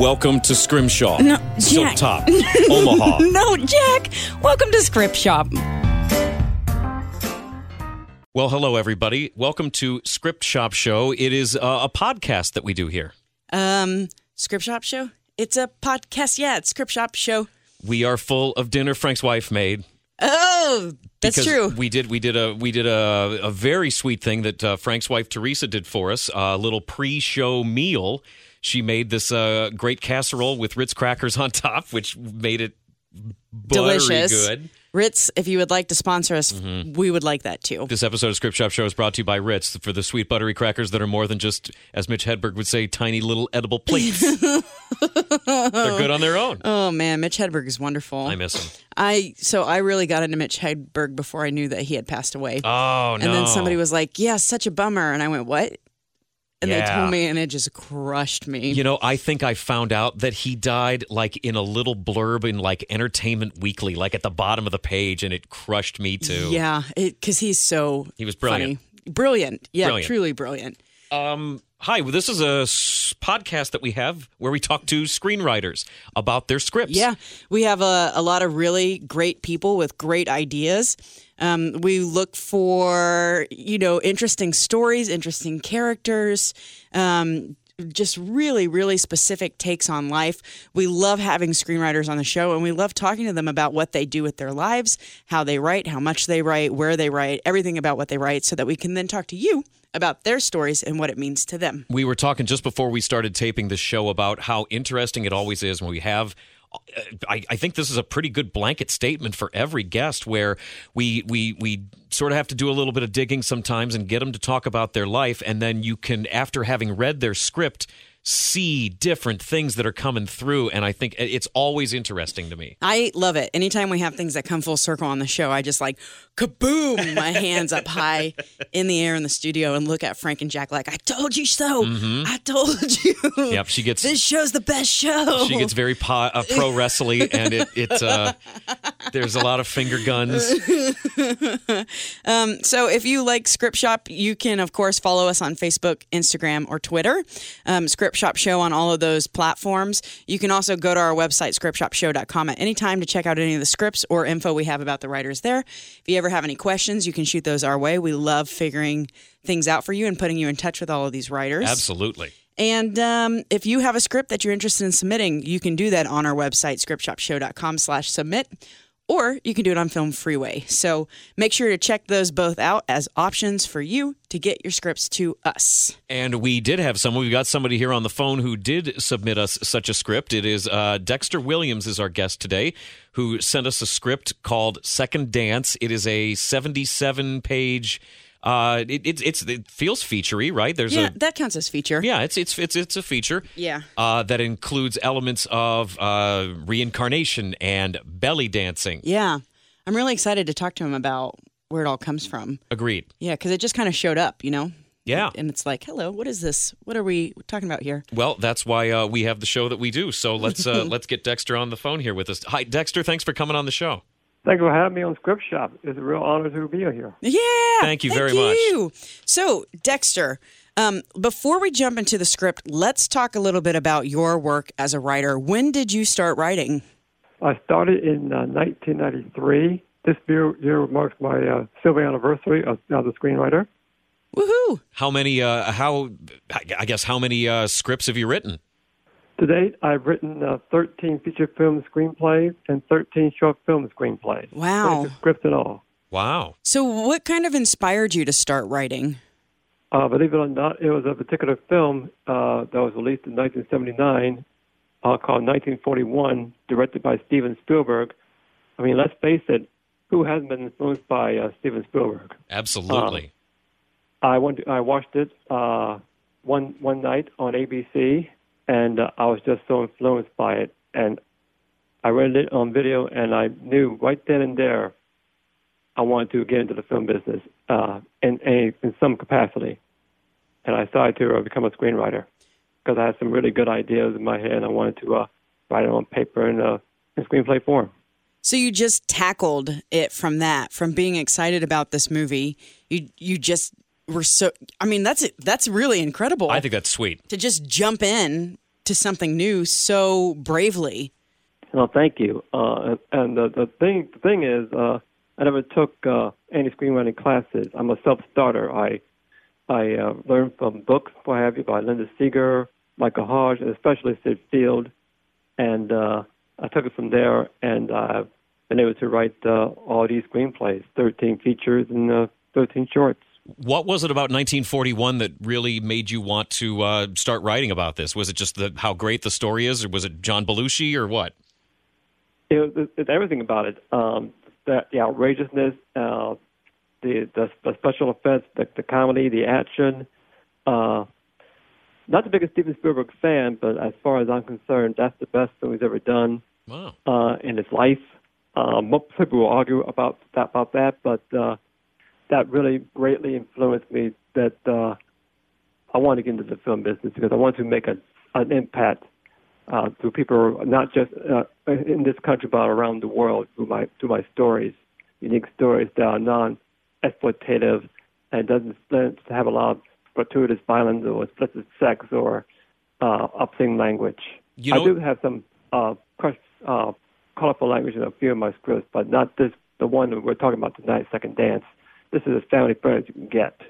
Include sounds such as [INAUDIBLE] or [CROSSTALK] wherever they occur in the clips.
Welcome to Scrimshaw. No, Silk Jack. Top. [LAUGHS] Omaha. No, Jack! Welcome to Script Shop. Well, hello, everybody. Welcome to Script Shop Show. It is uh, a podcast that we do here. Um, Script Shop Show? It's a podcast. Yeah, it's Script Shop Show. We are full of dinner Frank's wife made. Oh, that's because true. We did we did a we did a, a very sweet thing that uh, Frank's wife Teresa did for us. A little pre-show meal. She made this uh, great casserole with Ritz crackers on top, which made it Delicious. good. Ritz, if you would like to sponsor us, Mm-hmm. we would like that too. This episode of Script Shop Show is brought to you by Ritz for the sweet buttery crackers that are more than just, as Mitch Hedberg would say, tiny little edible plates. [LAUGHS] They're good on their own. Oh man, Mitch Hedberg is wonderful. I miss him. I so I really got into Mitch Hedberg before I knew that he had passed away. Oh no! and then somebody was like, "Yeah, such a bummer," and I went, "What?" And they Yeah. told me, and it just crushed me. You know, I think I found out that he died like in a little blurb in like Entertainment Weekly, like at the bottom of the page, and it crushed me too. Yeah, because he's so He was brilliant. funny. brilliant. Yeah, Brilliant. truly brilliant. Um, hi, this is a s- podcast that we have where we talk to screenwriters about their scripts. Yeah, we have a, a lot of really great people with great ideas. Um, we look for you know interesting stories, interesting characters. Um, just really, really specific takes on life. We love having screenwriters on the show and we love talking to them about what they do with their lives, how they write, how much they write, where they write, everything about what they write, so that we can then talk to you about their stories and what it means to them. We were talking just before we started taping this show about how interesting it always is when we have. I, I think this is a pretty good blanket statement for every guest, where we we we sort of have to do a little bit of digging sometimes and get them to talk about their life, and then you can, after having read their script, see different things that are coming through, and I think it's always interesting to me. I love it. Anytime we have things that come full circle on the show, I just like kaboom, my hands up high in the air in the studio and look at Frank and Jack like, I told you so. I told you. Mm-hmm. Yep, she gets This show's the best show. she gets very po- uh, pro wrestling, and it it uh, there's a lot of finger guns. [LAUGHS] So if you like Script Shop, you can, of course, follow us on Facebook, Instagram, or Twitter. Um, Script Shop Show on all of those platforms. You can also go to our website, scriptshopshow.com, at any time to check out any of the scripts or info we have about the writers there. If you ever have any questions, you can shoot those our way. We love figuring things out for you and putting you in touch with all of these writers. Absolutely. And um, if you have a script that you're interested in submitting, you can do that on our website, scriptshopshow.com slash submit, or you can do it on Film Freeway. So make sure to check those both out as options for you to get your scripts to us. And we did have someone. We got somebody here on the phone who did submit us such a script. It is uh, Dexter Williams is our guest today, who sent us a script called Second Dance. It is a 77 page. Uh, it, it, it's it feels featurey, right? There's Yeah, a that counts as feature. yeah, it's it's it's it's a feature. Yeah. Uh, that includes elements of uh, reincarnation and belly dancing. Yeah. I'm really excited to talk to him about where it all comes from. Agreed. Yeah, because it just kind of showed up, you know? Yeah. And it's like, hello, what is this? What are we talking about here? Well, that's why uh, we have the show that we do. So let's uh, [LAUGHS] let's get Dexter on the phone here with us. Hi, Dexter. Thanks for coming on the show. Thank you for having me on Script Shop. It's a real honor to be here. Yeah. Thank you very much. you. So, Dexter, um, before we jump into the script, let's talk a little bit about your work as a writer. When did you start writing? I started in uh, 1993. This year, year marks my uh, silver anniversary as, as a screenwriter. Woohoo! How many? Uh, how? I guess how many uh, scripts have you written? To date, I've written uh, 13 feature film screenplays and 13 short film screenplays. Wow. 26 scripts in all. Wow. So, what kind of inspired you to start writing? Uh, believe it or not, it was a particular film uh, that was released in 1979 uh, called 1941, directed by Steven Spielberg. I mean, let's face it, who hasn't been influenced by uh, Steven Spielberg? Absolutely. I went. I watched it uh, one one night on ABC, and uh, I was just so influenced by it. And I rented it on video, and I knew right then and there I wanted to get into the film business uh, in, in in some capacity, and I started to uh, become a screenwriter because I had some really good ideas in my head. And I wanted to uh, write it on paper in, uh, in screenplay form. So you just tackled it from that, from being excited about this movie. You you just were so. I mean, that's that's really incredible. I think that's sweet. to just jump in to something new so bravely. Well, thank you. Uh, and the, the thing the thing is, uh, I never took uh, any screenwriting classes. I'm a self-starter. I I uh, learned from books, what have you, by Linda Seger, Michael Hauge, and especially Sid Field, and uh, I took it from there, and I've been able to write uh, all these screenplays, 13 features and uh, 13 shorts. What was it about 1941 that really made you want to uh, start writing about this? Was it just the, how great the story is, or was it John Belushi, or what? It was it's everything about it. Um, the, the outrageousness, uh, the, the the special effects, the, the comedy, the action. Uh, not the biggest Steven Spielberg fan, but as far as I'm concerned, that's the best film he's ever done Wow. uh, in his life. Um, most people will argue about that, about that, but uh, that really greatly influenced me. That uh, I want to get into the film business because I want to make a, an impact uh, to people, not just uh, in this country, but around the world through my through my stories, unique stories that are non-exploitative and doesn't have a lot of gratuitous violence or explicit sex or uh, obscene language. You know- I do have some uh, crush, uh, colorful language in a few of my scripts, but not this. The one that we're talking about tonight, Second Dance. This is as family friendly as you can get.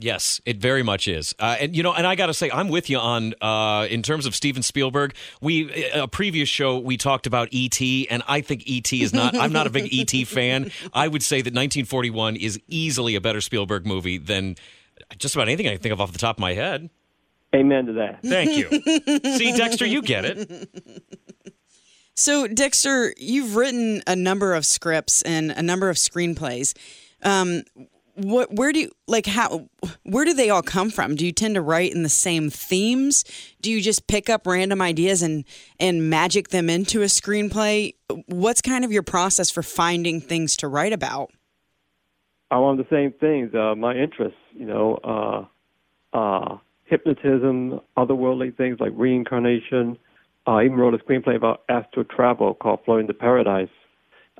Yes, it very much is. Uh, and you know, and I got to say, I'm with you on uh, in terms of Steven Spielberg. We a previous show we talked about E.T. and I think E.T. is not. I'm not a big E.T. [LAUGHS] fan. I would say that 1941 is easily a better Spielberg movie than just about anything I can think of off the top of my head. Amen to that. Thank you. [LAUGHS] See, Dexter, you get it. So, Dexter, you've written a number of scripts and a number of screenplays. Um, what, where do you like how? Where do they all come from? Do you tend to write in the same themes? Do you just pick up random ideas and and magic them into a screenplay? What's kind of your process for finding things to write about? I want the same things. Uh, my interests, you know, uh, uh, hypnotism, otherworldly things like reincarnation. I even wrote a screenplay about astral travel called flowing to Paradise.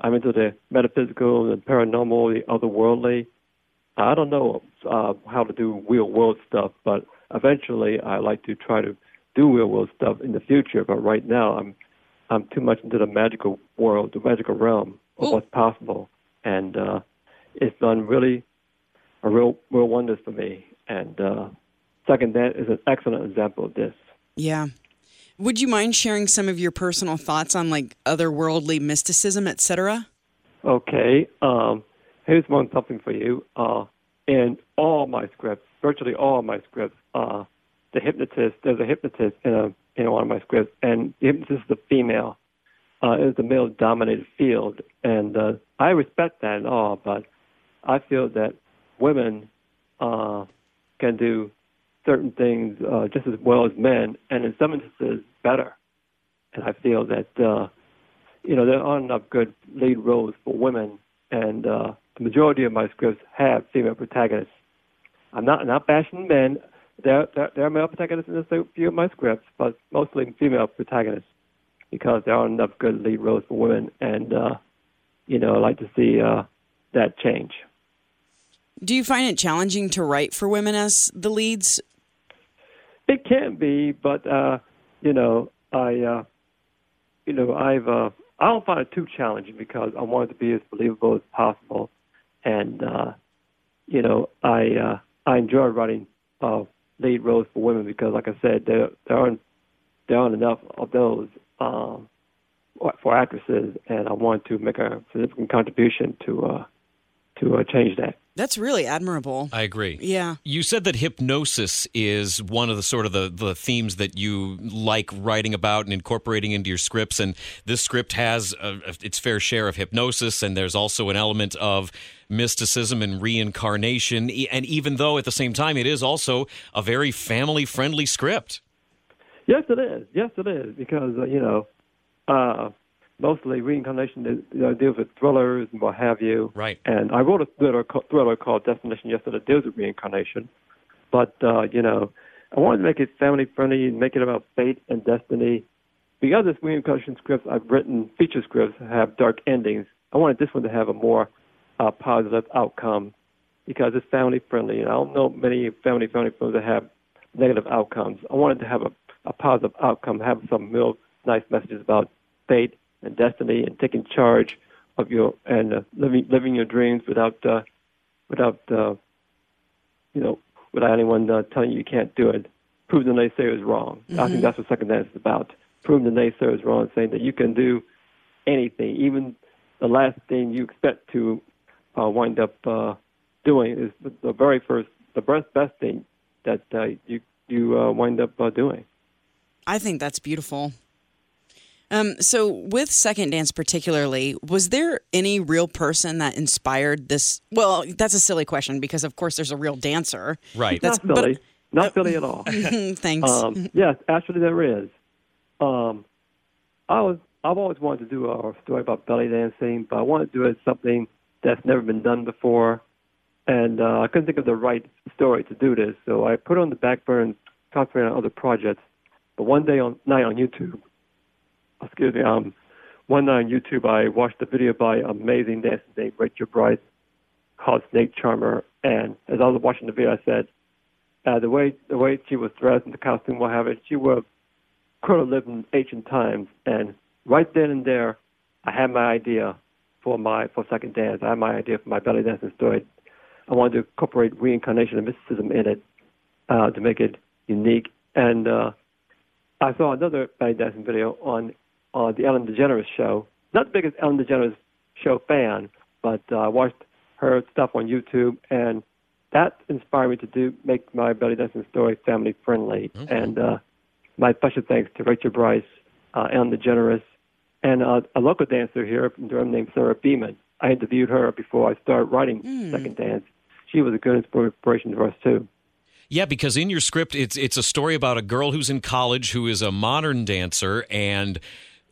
I'm into the metaphysical, the paranormal, the otherworldly. I don't know uh, how to do real world stuff, but eventually I like to try to do real world stuff in the future. But right now, I'm I'm too much into the magical world, the magical realm of Ooh. what's possible, and uh, it's done really a real real wonders for me. And uh, second, that is an excellent example of this. Yeah. Would you mind sharing some of your personal thoughts on like otherworldly mysticism, etc.? Okay, um, here's one something for you. Uh, in all my scripts, virtually all my scripts, uh, the hypnotist, there's a hypnotist in a in one of my scripts, and the hypnotist is a female. Uh, it's a male-dominated field, and uh, I respect that and all, but I feel that women uh, can do certain things uh, just as well as men, and in some instances better. And I feel that uh, you know there aren't enough good lead roles for women, and uh, the majority of my scripts have female protagonists. I'm not not bashing men. There there, there are male protagonists in a few of my scripts, but mostly female protagonists because there aren't enough good lead roles for women, and uh, you know I like to see uh, that change. Do you find it challenging to write for women as the leads? It can be, but uh, you know, I, uh, you know, I've, uh, I don't find it too challenging because I want it to be as believable as possible, and uh, you know, I, uh, I enjoy writing uh, lead roles for women because, like I said, there, there aren't, there aren't enough of those um, for actresses, and I want to make a significant contribution to, uh, to uh, change that. That's really admirable. I agree. Yeah. You said that hypnosis is one of the sort of the, the themes that you like writing about and incorporating into your scripts. And this script has a, a- its fair share of hypnosis, and there's also an element of mysticism and reincarnation. E- And even though at the same time it is also a very family friendly script. Yes, it is. Yes, it is because uh, you know, uh, mostly reincarnation you know, deals with thrillers and what have you. Right. And I wrote a thriller, thriller called Destination Yesterday that deals with reincarnation. But, uh, you know, I wanted to make it family friendly and make it about fate and destiny. The other reincarnation scripts I've written, feature scripts, have dark endings. I wanted this one to have a more uh, positive outcome because it's family friendly. And I don't know many family friendly films that have negative outcomes. I wanted to have a, a positive outcome, have some real nice messages about fate and destiny and taking charge of your and uh, living living your dreams without uh, without uh, you know without anyone uh, telling you you can't do it. Proving the naysayers wrong. I think that's what Second Dance is about. Proving the naysayers wrong, and saying that you can do anything, even the last thing you expect to uh, wind up uh, doing is the, the very first, the best best thing that uh, you you uh, wind up uh, doing. I think that's beautiful. Um, so, with Second Dance particularly, was there any real person that inspired this? Well, that's a silly question because, of course, there's a real dancer. Right. That's Not silly. but- Not silly at all. [LAUGHS] Thanks. Um, yes, actually there is. Um, I was I've always wanted to do a story about belly dancing, but I wanted to do it something that's never been done before, and uh, I couldn't think of the right story to do this, so I put it on the back burner and concentrated on other projects. But one day on night on YouTube, excuse me, um, one night on YouTube I watched a video by amazing dancer named Rachel Brice called Snake Charmer, and as I was watching the video, I said, uh, the way the way she was dressed and the costume, what have you, she would could have lived in ancient times. And right then and there, I had my idea for my for second dance. I had my idea for my belly dancing story. I wanted to incorporate reincarnation and mysticism in it uh, to make it unique. And uh, I saw another belly dancing video on on the Ellen DeGeneres show. Not the biggest Ellen DeGeneres show fan, but uh, I watched her stuff on YouTube and that inspired me to do make my belly dancing story family friendly. And uh, my special thanks to Rachel Brice, uh, Ellen DeGeneres, and uh, a local dancer here from Durham named Sarah Beeman. I interviewed her before I started writing Second Dance. She was a good inspiration for us too. Yeah, because in your script, it's it's a story about a girl who's in college who is a modern dancer and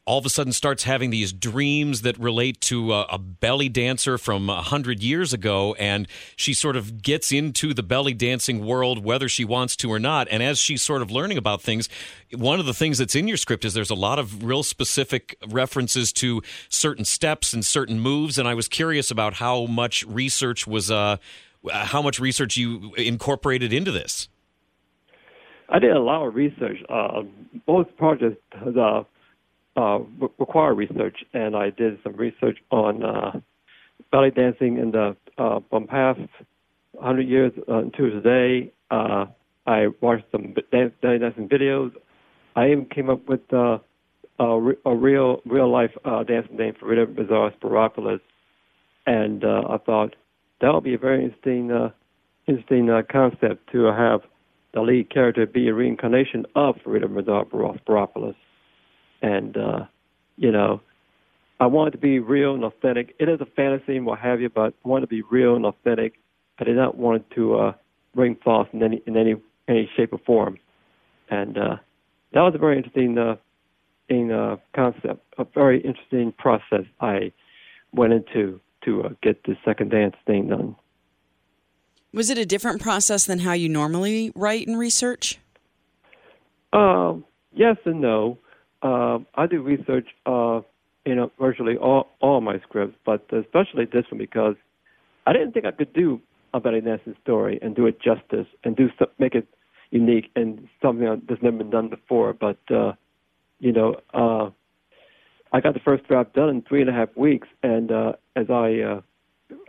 all of a sudden starts having these dreams that relate to a, a belly dancer from a hundred years ago, and she sort of gets into the belly dancing world whether she wants to or not. And as she's sort of learning about things, one of the things that's in your script is there's a lot of real specific references to certain steps and certain moves. And I was curious about how much research was. Uh, how much research you incorporated into this? I did a lot of research. Uh, most projects uh, uh, re- require research, and I did some research on uh, belly dancing in the uh, from past 100 years uh, to today. Uh, I watched some dance, belly dancing videos. I even came up with uh, a, re- a real real life uh, dancer named Farida Mazar Spyropoulos, and uh, I thought that would be a very interesting uh, interesting uh, concept to have the lead character be a reincarnation of Farida Spyropoulos. And, uh, you know, I wanted to be real and authentic. It is a fantasy and what have you, but I wanted to be real and authentic. I did not want it to uh, ring false in any in any any shape or form. And uh, that was a very interesting uh, in, uh, concept, a very interesting process I went into to uh, get the second dance thing done. Was it a different process than how you normally write and research? Um, yes and no. Uh, I do research uh, in uh, virtually all, all my scripts, but especially this one because I didn't think I could do a belly dancing story and do it justice and do some, make it unique and something that's never been done before. But uh, you know, uh, I got the first draft done in three and a half weeks, and uh, as I uh,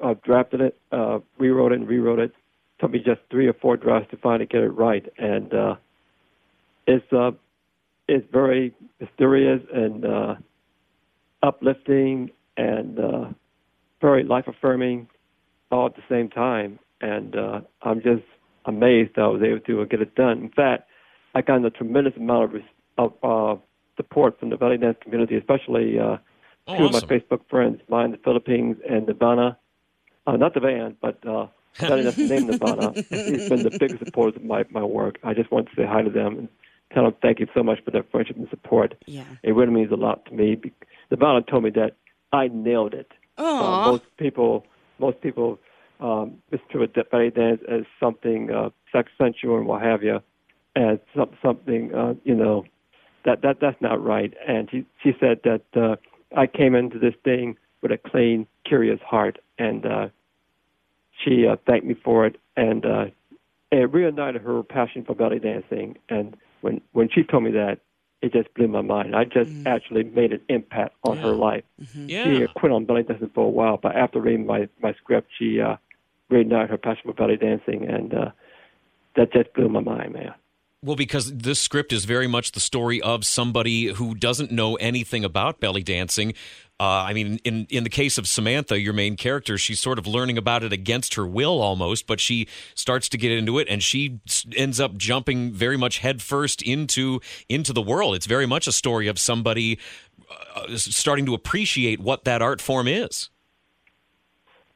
uh, drafted it, uh, rewrote it, and rewrote it, took me just three or four drafts to finally get it right, and uh, it's uh, it's very mysterious and uh, uplifting and uh, very life affirming all at the same time. And uh, I'm just amazed that I was able to get it done. In fact, I got a tremendous amount of, res- of uh, support from the belly dance community, especially uh, Oh, two awesome. of my Facebook friends, mine in the Philippines and Nirvana. Uh, not the band, but uh, belly dance name [LAUGHS] Nirvana. He's been the biggest supporters of my, my work. I just want to say hi to them and tell them thank you so much for their friendship and support. Yeah. It really means a lot to me the bottom told me that I nailed it. Uh, most people, most people um, misconstrue belly dance as something uh, sex sensual and what have you, as some, something uh, you know that that that's not right. And she she said that uh, I came into this thing with a clean, curious heart, and uh, she uh, thanked me for it, and uh, it reignited her passion for belly dancing. And when when she told me that, it just blew my mind. I just actually made an impact on her life. Yeah. She quit on belly dancing for a while, but after reading my my script, she uh, reignited her passion for belly dancing, and uh, that just blew my mind, man. Well, because this script is very much the story of somebody who doesn't know anything about belly dancing. Uh, I mean, in in the case of Samantha, your main character, she's sort of learning about it against her will almost, but she starts to get into it, and she ends up jumping very much headfirst into into the world. It's very much a story of somebody uh, starting to appreciate what that art form is.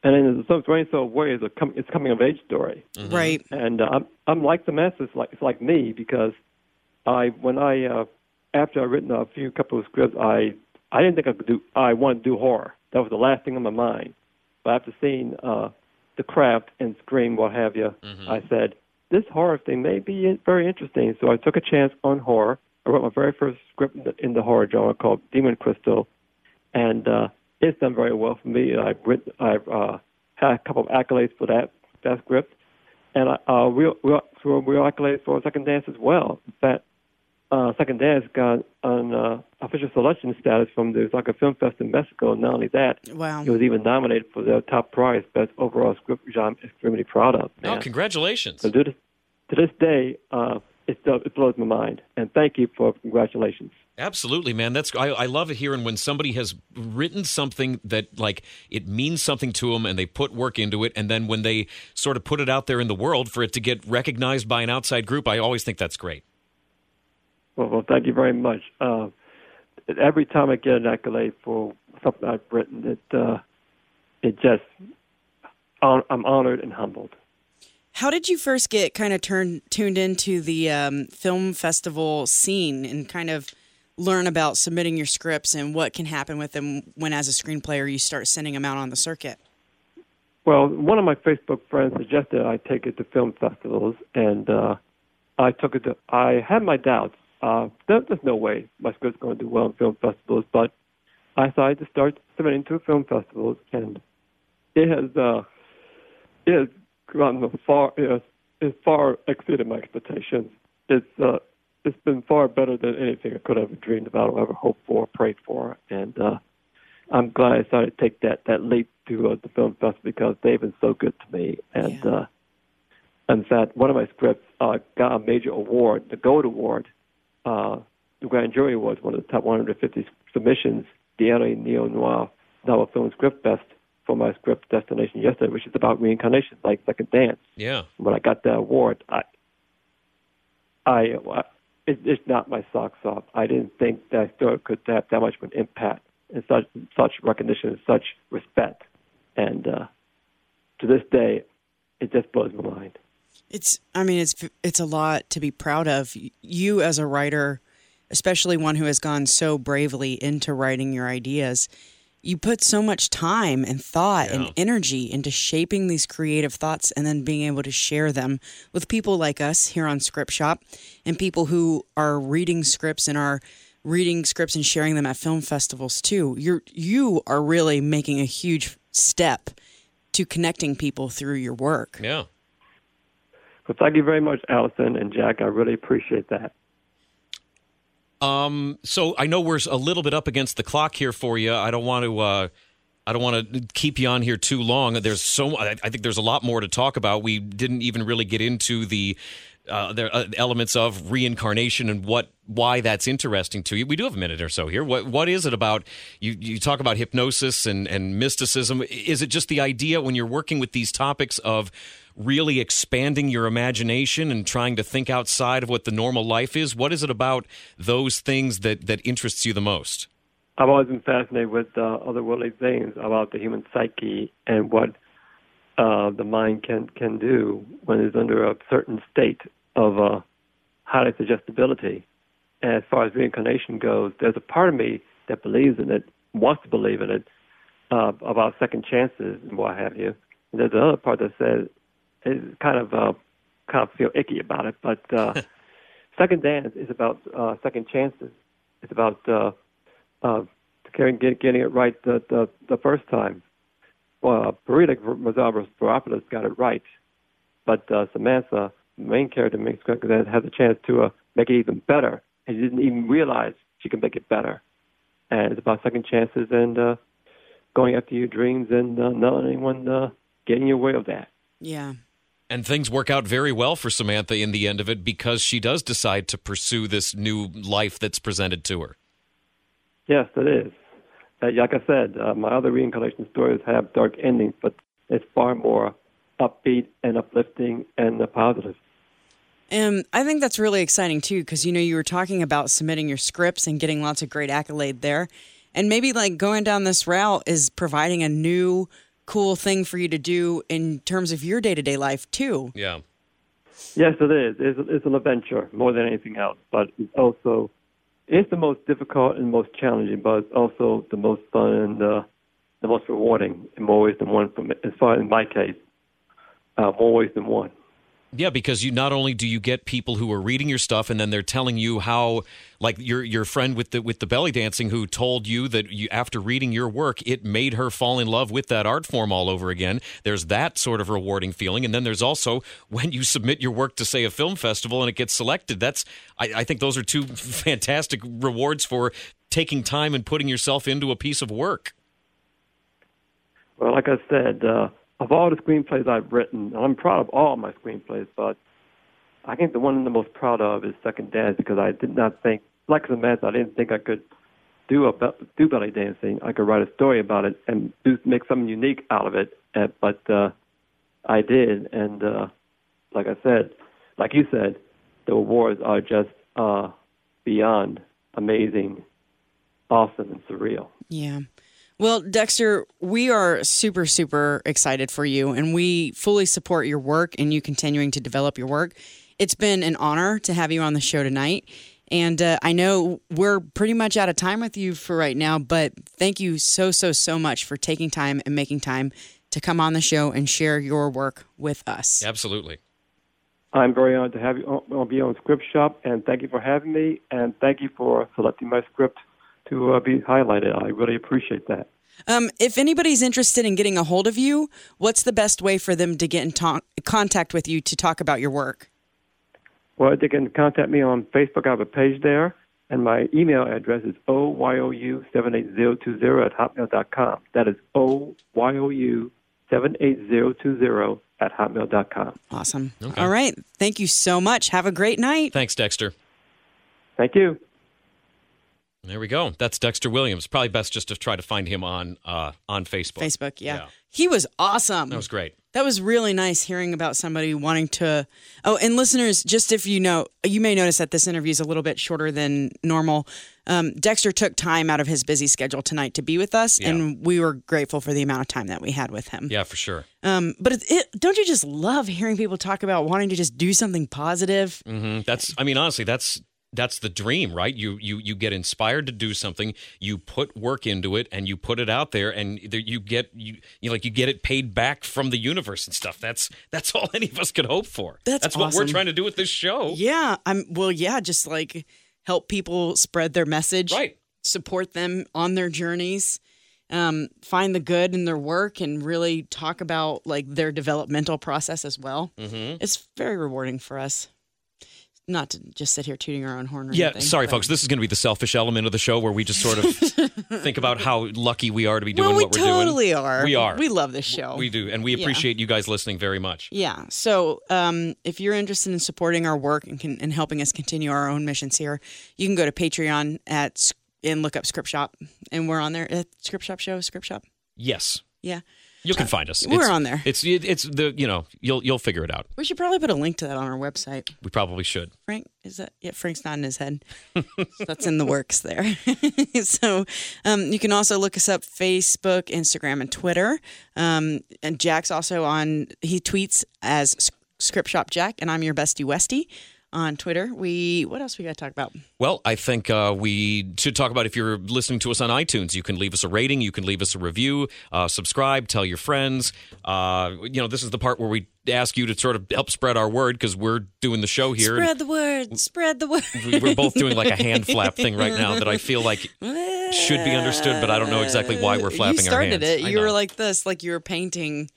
And in some strange sort of way, it's a com- it's coming of age story. Right. and uh, I'm I'm like the masses, like it's like me because I when I uh, after I written a few couple of scripts, I I didn't think I could do I wanted to do horror. That was the last thing on my mind. But after seeing uh, the craft and Scream, what have you, I said this horror thing may be very interesting. So I took a chance on horror. I wrote my very first script in the, in the horror genre called Demon Crystal, and uh, it's done very well for me. I've written, I've uh, had a couple of accolades for that that script, and I, uh, real, real, real, real accolades for Second Dance as well. In fact, uh, Second Dance got an uh, official selection status from the Oaxaca Film Fest in Mexico. And not only that, Wow. it was even nominated for the top prize, best overall script, which I'm extremely proud of. Man. Oh, man. congratulations! So to this, to this day, uh, it, still, it blows my mind. And thank you for congratulations. Absolutely, man. That's I, I love it hearing when somebody has written something that like it means something to them and they put work into it, and then when they sort of put it out there in the world for it to get recognized by an outside group, I always think that's great. Well, well thank you very much. Uh, every time I get an accolade for something I've written, it uh, it just I'm honored and humbled. How did you first get kind of turned tuned into the um, film festival scene and kind of learn about submitting your scripts and what can happen with them when, as a screenplayer, you start sending them out on the circuit? Well, one of my Facebook friends suggested I take it to film festivals, and uh, I took it to. I had my doubts. Uh, there, there's no way my script's going to do well in film festivals, but I decided to start submitting to film festivals, and it has uh, it has gone far. It has, it far exceeded my expectations. It's uh, it's been far better than anything I could have dreamed about or ever hoped for, prayed for, and uh, I'm glad I decided to take that that leap to uh, the film festival because they've been so good to me. And Yeah. uh, in fact, one of my scripts uh, got a major award, the Gold Award. Uh, the grand jury was one of the top 150 submissions, the LA Neo Noir Novel Film Script Fest for my script Destination Yesterday, which is about reincarnation, like Second Dance. Yeah. When I got that award, I, I, it, it's not my socks off. I didn't think that story could have that much of an impact and such such recognition and such respect. And uh, to this day, it just blows my mind. It's, I mean, it's it's a lot to be proud of. You as a writer, especially one who has gone so bravely into writing your ideas, you put so much time and thought Yeah. and energy into shaping these creative thoughts and then being able to share them with people like us here on Script Shop and people who are reading scripts and are reading scripts and sharing them at film festivals too. You're you are really making a huge step to connecting people through your work. Yeah. Well, thank you very much, Allison and Jack. I really appreciate that. Um, so I know we're a little bit up against the clock here for you. I don't want to. Uh, I don't want to keep you on here too long. There's so. I think there's a lot more to talk about. We didn't even really get into the. Uh, the uh, elements of reincarnation and what why that's interesting to you. We do have a minute or so here. What what is it about you? You talk about hypnosis and and mysticism. Is it just the idea when you're working with these topics of really expanding your imagination and trying to think outside of what the normal life is? What is it about those things that that interests you the most? I've always been fascinated with uh, otherworldly things about the human psyche and what uh, the mind can can do when it's under a certain state of uh, high suggestibility. And as far as reincarnation goes, there's a part of me that believes in it, wants to believe in it uh, about second chances and what have you. And there's another part that says is kind of uh, kind of feel icky about it, but uh, [LAUGHS] second dance is about uh, second chances. It's about uh, uh, getting getting it right the the, the first time. Well, Perita Mazaros got it right, but uh, Samantha, the main character, makes has a chance to uh, make it even better, and she didn't even realize she can make it better. And it's about second chances and uh, going after your dreams and uh, not letting anyone uh, get in your way of that. Yeah. And things work out very well for Samantha in the end of it because she does decide to pursue this new life that's presented to her. Yes, it is. Uh, like I said, uh, my other reincarnation stories have dark endings, but it's far more upbeat and uplifting and uh, positive. And I think that's really exciting too, because you know you were talking about submitting your scripts and getting lots of great accolade there, and maybe like going down this route is providing a new cool thing for you to do in terms of your day to day life too. Yeah. Yes, it is. It's, it's an adventure more than anything else, but it's also it's the most difficult and most challenging, but it's also the most fun and uh, the most rewarding in more ways than one. From as far in my case, uh, more ways than one. Yeah, because you not only do you get people who are reading your stuff and then they're telling you how, like your your friend with the with the belly dancing who told you that you after reading your work it made her fall in love with that art form all over again. There's that sort of rewarding feeling, and then there's also when you submit your work to say a film festival and it gets selected. That's I, I think those are two [LAUGHS] fantastic rewards for taking time and putting yourself into a piece of work. Well, like I said. Uh of all the screenplays I've written, I'm proud of all my screenplays, but I think the one I'm the most proud of is Second Dance because I did not think, like the Samantha, I didn't think I could do a do belly dancing. I could write a story about it and do make something unique out of it. And, but uh, I did, and uh, like I said, like you said, the awards are just uh, beyond amazing, awesome, and surreal. Yeah. Well, Dexter, we are super, super excited for you, and we fully support your work and you continuing to develop your work. It's been an honor to have you on the show tonight. And uh, I know we're pretty much out of time with you for right now, but thank you so, so, so much for taking time and making time to come on the show and share your work with us. Absolutely. I'm very honored to have you on, be on Script Shop, and thank you for having me, and thank you for selecting my script to uh, be highlighted. I really appreciate that. Um, if anybody's interested in getting a hold of you, what's the best way for them to get in ta- contact with you to talk about your work? Well, they can contact me on Facebook. I have a page there, and my email address is oyou78020 at hotmail.com. That is oyou78020 at hotmail.com. Awesome. Okay. All right. Thank you so much. Have a great night. Thanks, Dexter. Thank you. There we go. That's Dexter Williams. Probably best just to try to find him on uh, on Facebook. Facebook, yeah. yeah. He was awesome. That was great. That was really nice hearing about somebody wanting to. Oh, and listeners, just if you know, you may notice that this interview is a little bit shorter than normal. Um, Dexter took time out of his busy schedule tonight to be with us, yeah. and we were grateful for the amount of time that we had with him. Yeah, for sure. Um, but it, it, don't you just love hearing people talk about wanting to just do something positive? Mm-hmm. That's, I mean, honestly, that's that's the dream, right? You you you get inspired to do something, you put work into it, and you put it out there, and you get you, you like you get it paid back from the universe and stuff. That's that's all [LAUGHS] any of us could hope for. That's, that's awesome. what we're trying to do with this show. Yeah, I'm well. Yeah, just like help people spread their message, right? Support them on their journeys. Um, find the good in their work and really talk about like their developmental process as well. Mm-hmm. It's very rewarding for us not to just sit here tooting our own horn. yeah, anything, sorry, folks. This is going to be the selfish element of the show where we just sort of [LAUGHS] think about how lucky we are to be doing well, we what we're totally doing. We totally are. We are. We love this show. We do, and we appreciate yeah. you guys listening very much. Yeah. So, um, if you're interested in supporting our work and, can, and helping us continue our own missions here, you can go to Patreon at and look up Script Shop, and we're on there at Script Shop Show. Script Shop. Yes. Yeah. You can find us. We're it's, on there. It's it's the you know you'll you'll figure it out. We should probably put a link to that on our website. We probably should. Frank is that yeah? Frank's nodding his head. so [LAUGHS] that's in the works there. [LAUGHS] so um, you can also look us up Facebook, Instagram, and Twitter. Um, and Jack's also on. He tweets as Script Shop Jack, and I'm your bestie Westy on Twitter. We what else we got to talk about? Well, I think uh, we should talk about if you're listening to us on iTunes, you can leave us a rating, you can leave us a review, uh, subscribe, tell your friends. Uh, you know, this is the part where we ask you to sort of help spread our word because we're doing the show here. Spread the word. Spread the word. We're both doing like a hand flap thing right now that I [LAUGHS] feel like should be understood, but I don't know exactly why we're flapping you started our hands. it. You were like this, like you were painting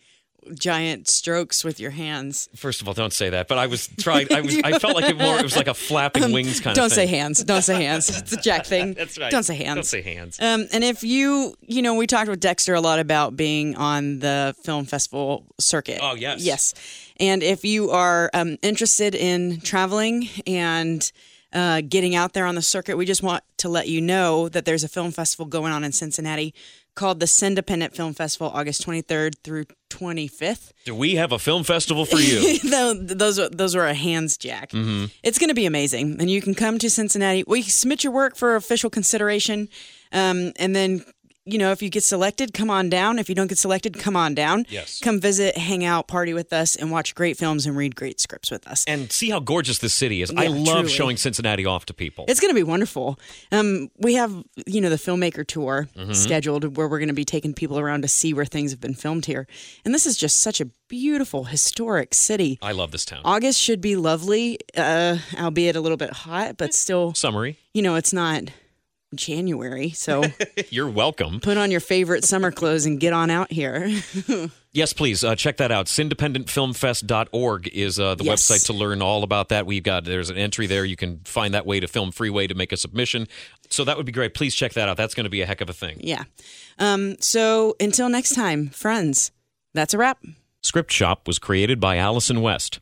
giant strokes with your hands. First of all, don't say that. But I was trying. I was. I felt like it more. It was like a flapping wings kind of Don't say hands. Don't say hands. It's a Jack thing. [LAUGHS] That's right. Don't say hands. Don't say hands. Um, and if you, you know, we talked with Dexter a lot about being on the film festival circuit. Oh, yes. Yes. And if you are um, interested in traveling and uh, getting out there on the circuit, we just want to let you know that there's a film festival going on in Cincinnati called the Independent Film Festival, August 23rd through 25th. Do we have a film festival for you? [LAUGHS] Tho- those are those were a hands jack. Mm-hmm. It's going to be amazing, and you can come to Cincinnati. We submit your work for official consideration, um, and then you know if you get selected, come on down. If you don't get selected, come on down. Yes. come visit, hang out, party with us, and watch great films and read great scripts with us. and see how gorgeous this city is. I love truly. showing Cincinnati off to people. It's going to be wonderful. Um, we have, you know, the filmmaker tour Mm-hmm. scheduled where we're going to be taking people around to see where things have been filmed here. And this is just such a beautiful, historic city. I love this town. August should be lovely, uh, albeit a little bit hot, but still, Summery. you know, it's not January. So [LAUGHS] You're welcome. put on your favorite summer clothes and get on out here. [LAUGHS] Yes, please uh, check that out. Independentfilmfest.org is uh, the Yes. website to learn all about that. We've got there's an entry there. You can find that way to Film Freeway to make a submission. So that would be great. Please check that out. That's going to be a heck of a thing. yeah. Um, so until next time, friends, that's a wrap. Script Shop was created by Allison West,